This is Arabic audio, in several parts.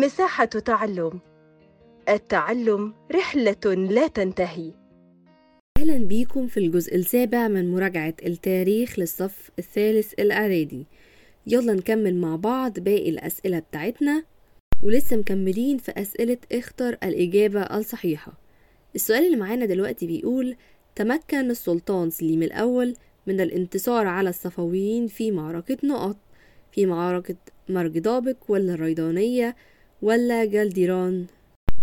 مساحة تعلم. التعلم رحلة لا تنتهي. أهلا بيكم في الجزء السابع من مراجعة التاريخ للصف الثالث الإعدادي. يلا نكمل مع بعض باقي الأسئلة بتاعتنا ولسه مكملين في أسئلة اختر الإجابة الصحيحة. السؤال اللي معانا دلوقتي بيقول تمكن السلطان سليم الأول من الانتصار على الصفويين في معركة نقط في معركة مرجدابك ولا الريضانية ولا جلديران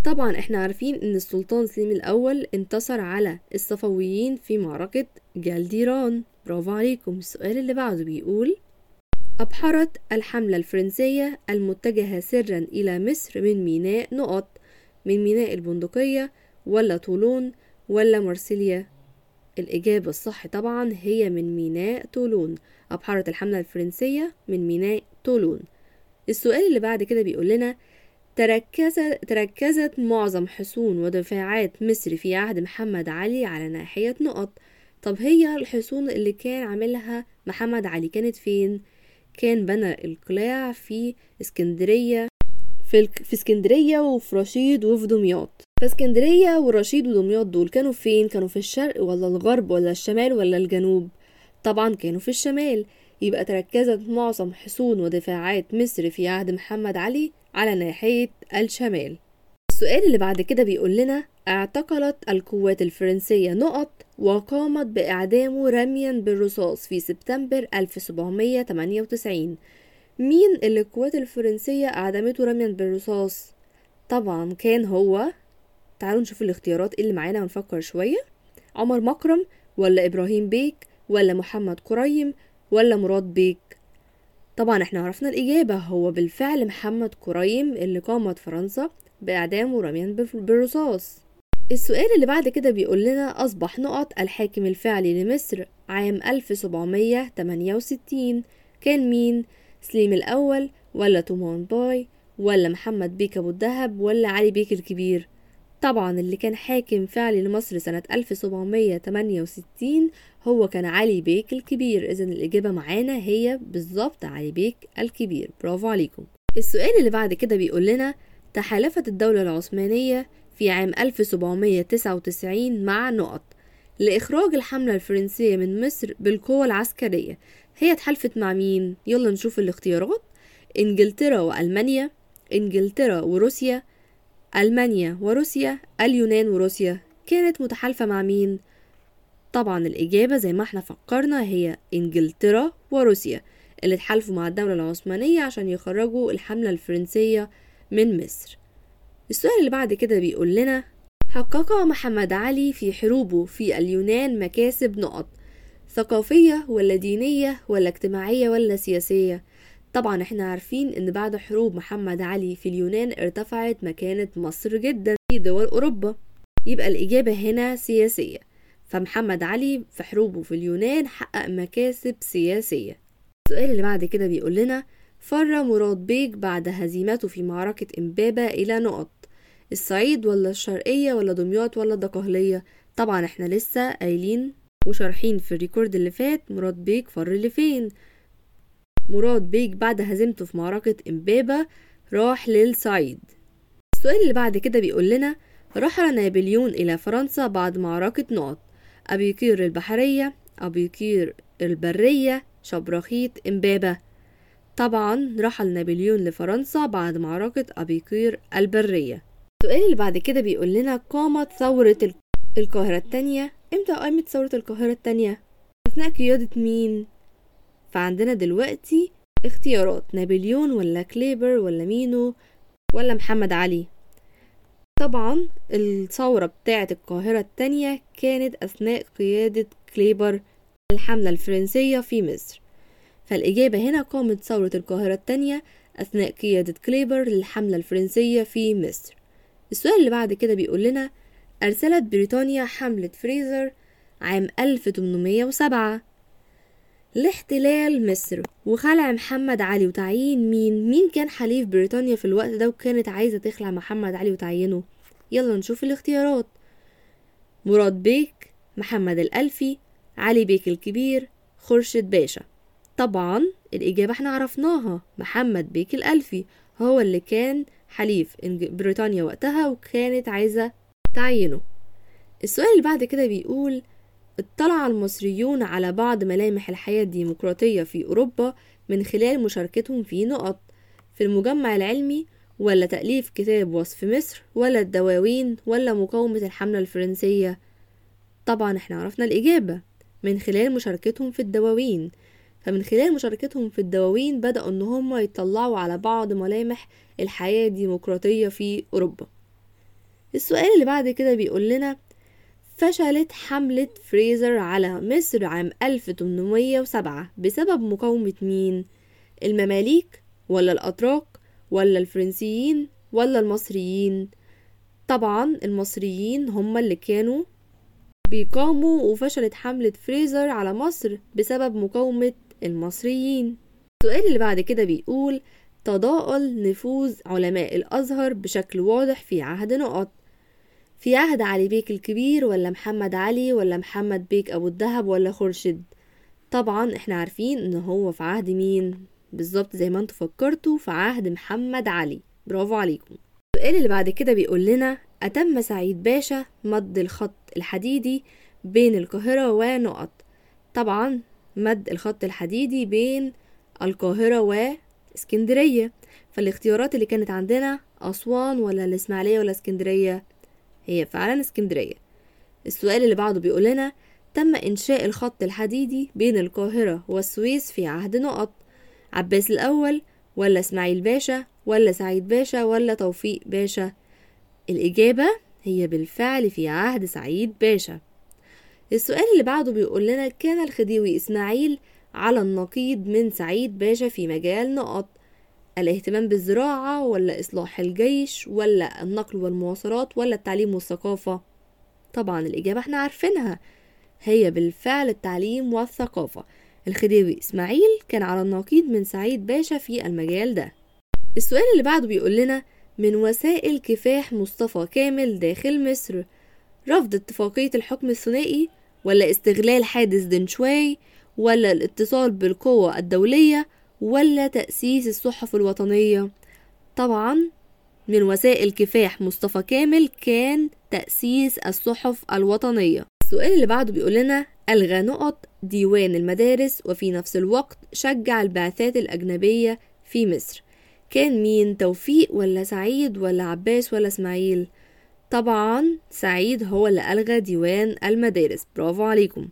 طبعا إحنا عارفين إن السلطان سليم الأول انتصر على الصفويين في معركة جلديران برافو عليكم. السؤال اللي بعده بيقول أبحرت الحملة الفرنسية المتجهة سرا إلى مصر من ميناء نقط من ميناء البندقية ولا طولون ولا مرسيليا الإجابة الصح طبعا هي من ميناء طولون. أبحرت الحملة الفرنسية من ميناء طولون. السؤال اللي بعد كده بيقول لنا تركزت, تركزت معظم حصون ودفاعات مصر في عهد محمد علي على ناحية نقط طب هي الحصون اللي كان عاملها محمد علي كانت فين؟ كان بنى القلاع في اسكندرية في, في اسكندرية وفي رشيد وفي دمياط فاسكندرية ورشيد ودمياط دول كانوا فين؟ كانوا في الشرق ولا الغرب ولا الشمال ولا الجنوب؟ طبعا كانوا في الشمال يبقى تركزت معظم حصون ودفاعات مصر في عهد محمد علي على ناحية الشمال. السؤال اللي بعد كده بيقول لنا اعتقلت القوات الفرنسية نقط وقامت بإعدامه رميا بالرصاص في سبتمبر 1798 مين اللي القوات الفرنسية أعدمته رميا بالرصاص؟ طبعا كان هو. تعالوا نشوف الاختيارات اللي معانا ونفكر شوية. عمر مكرم ولا إبراهيم بيك ولا محمد قريم ولا مراد بيك؟ طبعا إحنا عرفنا الإجابة. هو بالفعل محمد قريم اللي قامت فرنسا بإعدامه رميا بالرصاص. السؤال اللي بعد كده بيقول لنا أصبح نقط الحاكم الفعلي لمصر عام 1768 كان مين؟ سليم الأول ولا تومان باي ولا محمد بيك أبو الدهب ولا علي بيك الكبير؟ طبعا اللي كان حاكم فعلي لمصر سنة 1768 هو كان علي بيك الكبير. إذا الإجابة معانا هي بالظبط علي بيك الكبير. برافو عليكم. السؤال اللي بعد كده بيقول لنا تحالفت الدولة العثمانية في عام 1799 مع نقط لإخراج الحملة الفرنسية من مصر بالقوة العسكرية. هي اتحالفت مع مين؟ يلا نشوف الاختيارات. إنجلترا وألمانيا إنجلترا وروسيا ألمانيا وروسيا اليونان وروسيا كانت متحالفة مع مين؟ طبعا الإجابة زي ما إحنا فكرنا هي إنجلترا وروسيا اللي اتحالفوا مع الدولة العثمانية عشان يخرجوا الحملة الفرنسية من مصر السؤال اللي بعد كده بيقول لنا حقق محمد علي في حروبه في اليونان مكاسب نقط ثقافية ولا دينية ولا اجتماعية ولا سياسية طبعا إحنا عارفين إن بعد حروب محمد علي في اليونان ارتفعت مكانة مصر جدا في دول أوروبا. يبقى الإجابة هنا سياسية. فمحمد علي في حروبه في اليونان حقق مكاسب سياسية. السؤال اللي بعد كده بيقول لنا فر مراد بيك بعد هزيمته في معركة إمبابة إلى نقط. الصعيد ولا الشرقية ولا دمياط ولا الدقهلية؟ طبعا إحنا لسه قايلين وشارحين في الريكورد اللي فات مراد بيك فر لفين؟ مراد بيك بعد هزيمته في معركة إمبابة راح للصعيد. السؤال اللي بعد كده بيقول لنا رحل نابليون إلى فرنسا بعد معركة نقط. أبيقير البحرية أبيقير البرية شبرخيت إمبابة. طبعا رحل نابليون لفرنسا بعد معركة أبيقير البرية. السؤال اللي بعد كده بيقول لنا قامت ثورة القاهرة التانية؟ إمتى قامت ثورة القاهرة التانية؟ أثناء قيادة مين؟ فعندنا دلوقتي اختيارات نابليون ولا كليبر ولا مينو ولا محمد علي. طبعا الثورة بتاعة القاهرة التانية كانت أثناء قيادة كليبر الحملة الفرنسية في مصر. فالإجابة هنا قامت ثورة القاهرة التانية أثناء قيادة كليبر للحملة الفرنسية في مصر. السؤال اللي بعد كده بيقول لنا أرسلت بريطانيا حملة فريزر عام 1807 لاحتلال مصر. وخلع محمد علي وتعيين مين؟ مين كان حليف بريطانيا في الوقت ده وكانت عايزة تخلع محمد علي وتعينه يلا نشوف الاختيارات. مراد بيك محمد الألفي علي بيك الكبير خورشيد باشا. طبعا الإجابة إحنا عرفناها محمد بيك الألفي. هو اللي كان حليف بريطانيا وقتها وكانت عايزة تعينه السؤال اللي بعد كده بيقول اطلع المصريون على بعض ملامح الحياة الديمقراطية في أوروبا من خلال مشاركتهم في نقط في المجمع العلمي ولا تأليف كتاب وصف مصر ولا الدواوين ولا مقاومة الحملة الفرنسية. طبعا إحنا عرفنا الإجابة من خلال مشاركتهم في الدواوين. فمن خلال مشاركتهم في الدواوين بدأوا إن هم يطلعوا على بعض ملامح الحياة الديمقراطية في أوروبا. السؤال اللي بعد كده بيقول لنا فشلت حملة فريزر على مصر عام 1807 بسبب مقاومة مين؟ المماليك ولا الأتراك ولا الفرنسيين ولا المصريين؟ طبعا المصريين هم اللي كانوا بيقاوموا وفشلت حملة فريزر على مصر بسبب مقاومة المصريين السؤال اللي بعد كده بيقول تضاءل نفوذ علماء الأزهر بشكل واضح في عهد نقط في عهد علي بيك الكبير ولا محمد علي ولا محمد بيك أبو الدهب ولا خورشيد؟ طبعا إحنا عارفين إن هو في عهد مين. بالظبط زي ما أنتوا فكرتوا في عهد محمد علي. برافو عليكم. السؤال اللي بعد كده بيقول لنا أتم سعيد باشا مد الخط الحديدي بين القاهرة ونقط؟ طبعا مد الخط الحديدي بين القاهرة وإسكندرية. فالاختيارات اللي كانت عندنا أسوان ولا الإسماعيلية ولا إسكندرية؟ هي فعلا اسكندرية. السؤال اللي بعده بيقول لنا تم إنشاء الخط الحديدي بين القاهرة والسويس في عهد نقط. عباس الأول ولا إسماعيل باشا ولا سعيد باشا ولا توفيق باشا؟ الإجابة هي بالفعل في عهد سعيد باشا. السؤال اللي بعده بيقول لنا كان الخديوي إسماعيل على النقيض من سعيد باشا في مجال نقط. الاهتمام بالزراعة ولا إصلاح الجيش ولا النقل والمواصلات ولا التعليم والثقافة؟ طبعا الإجابة إحنا عارفينها. هي بالفعل التعليم والثقافة. الخديوي إسماعيل كان على النقيض من سعيد باشا في المجال ده. السؤال اللي بعده بيقول لنا من وسائل كفاح مصطفى كامل داخل مصر رفض اتفاقية الحكم الثنائي ولا استغلال حادث دنشواي ولا الاتصال بالقوة الدولية ولا تأسيس الصحف الوطنية. طبعا من وسائل كفاح مصطفى كامل كان تأسيس الصحف الوطنية. السؤال اللي بعده بيقول لنا ألغى نقط ديوان المدارس وفي نفس الوقت شجع البعثات الأجنبية في مصر. كان مين توفيق ولا سعيد ولا عباس ولا إسماعيل؟ طبعا سعيد هو اللي ألغى ديوان المدارس. برافو عليكم.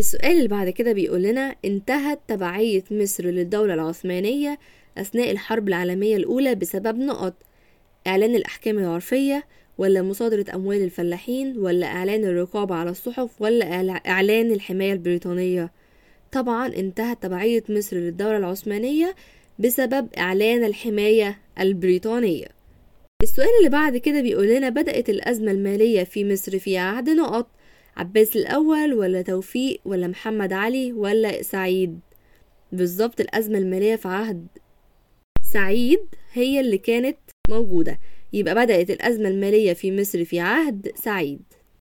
السؤال اللي بعد كده بيقول لنا انتهت تبعية مصر للدولة العثمانية أثناء الحرب العالمية الأولى بسبب نقط. إعلان الأحكام العرفية ولا مصادرة أموال الفلاحين ولا إعلان الرقابة على الصحف ولا إعلا- إعلان الحماية البريطانية. طبعا انتهت تبعية مصر للدولة العثمانية بسبب إعلان الحماية البريطانية. السؤال اللي بعد كده بيقول لنا بدأت الأزمة المالية في مصر في عهد نقط. عباس الأول ولا توفيق ولا محمد علي ولا سعيد؟ بالظبط الأزمة المالية في عهد سعيد هي اللي كانت موجودة. يبقى بدأت الأزمة المالية في مصر في عهد سعيد.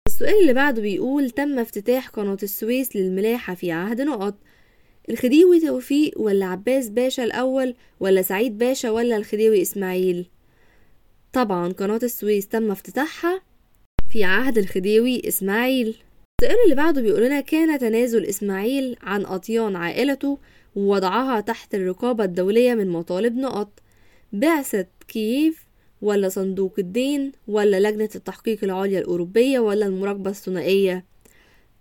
السؤال اللي بعده بيقول تم افتتاح قناة السويس للملاحة في عهد نقط الخديوي توفيق ولا عباس باشا الأول ولا سعيد باشا ولا الخديوي إسماعيل؟ طبعا قناة السويس تم افتتاحها في عهد الخديوي إسماعيل. السؤال اللي بعده بيقول لنا كان تنازل إسماعيل عن أطيان عائلته ووضعها تحت الرقابة الدولية من مطالب نقط. بعثة كييف ولا صندوق الدين ولا لجنة التحقيق العليا الأوروبية ولا المراقبة الثنائية؟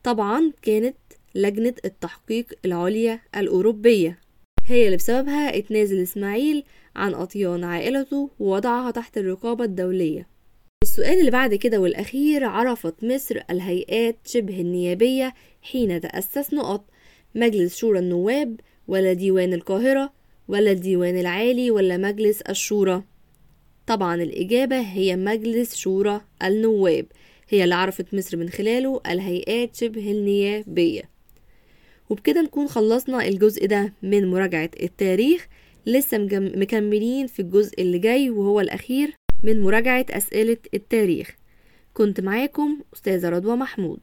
طبعا كانت لجنة التحقيق العليا الأوروبية. هي اللي بسببها اتنازل إسماعيل عن أطيان عائلته ووضعها تحت الرقابة الدولية. السؤال اللي بعد كده والأخير عرفت مصر الهيئات شبه النيابية حين تأسس نقط. مجلس شورى النواب ولا ديوان القاهرة ولا الديوان العالي ولا مجلس الشورى؟ طبعا الإجابة هي مجلس شورى النواب هي اللي عرفت مصر من خلاله الهيئات شبه النيابية. وبكده نكون خلصنا الجزء ده من مراجعة التاريخ. لسه مكملين في الجزء اللي جاي وهو الأخير. من مراجعة أسئلة التاريخ. كنت معاكم أستاذة رضوى محمود.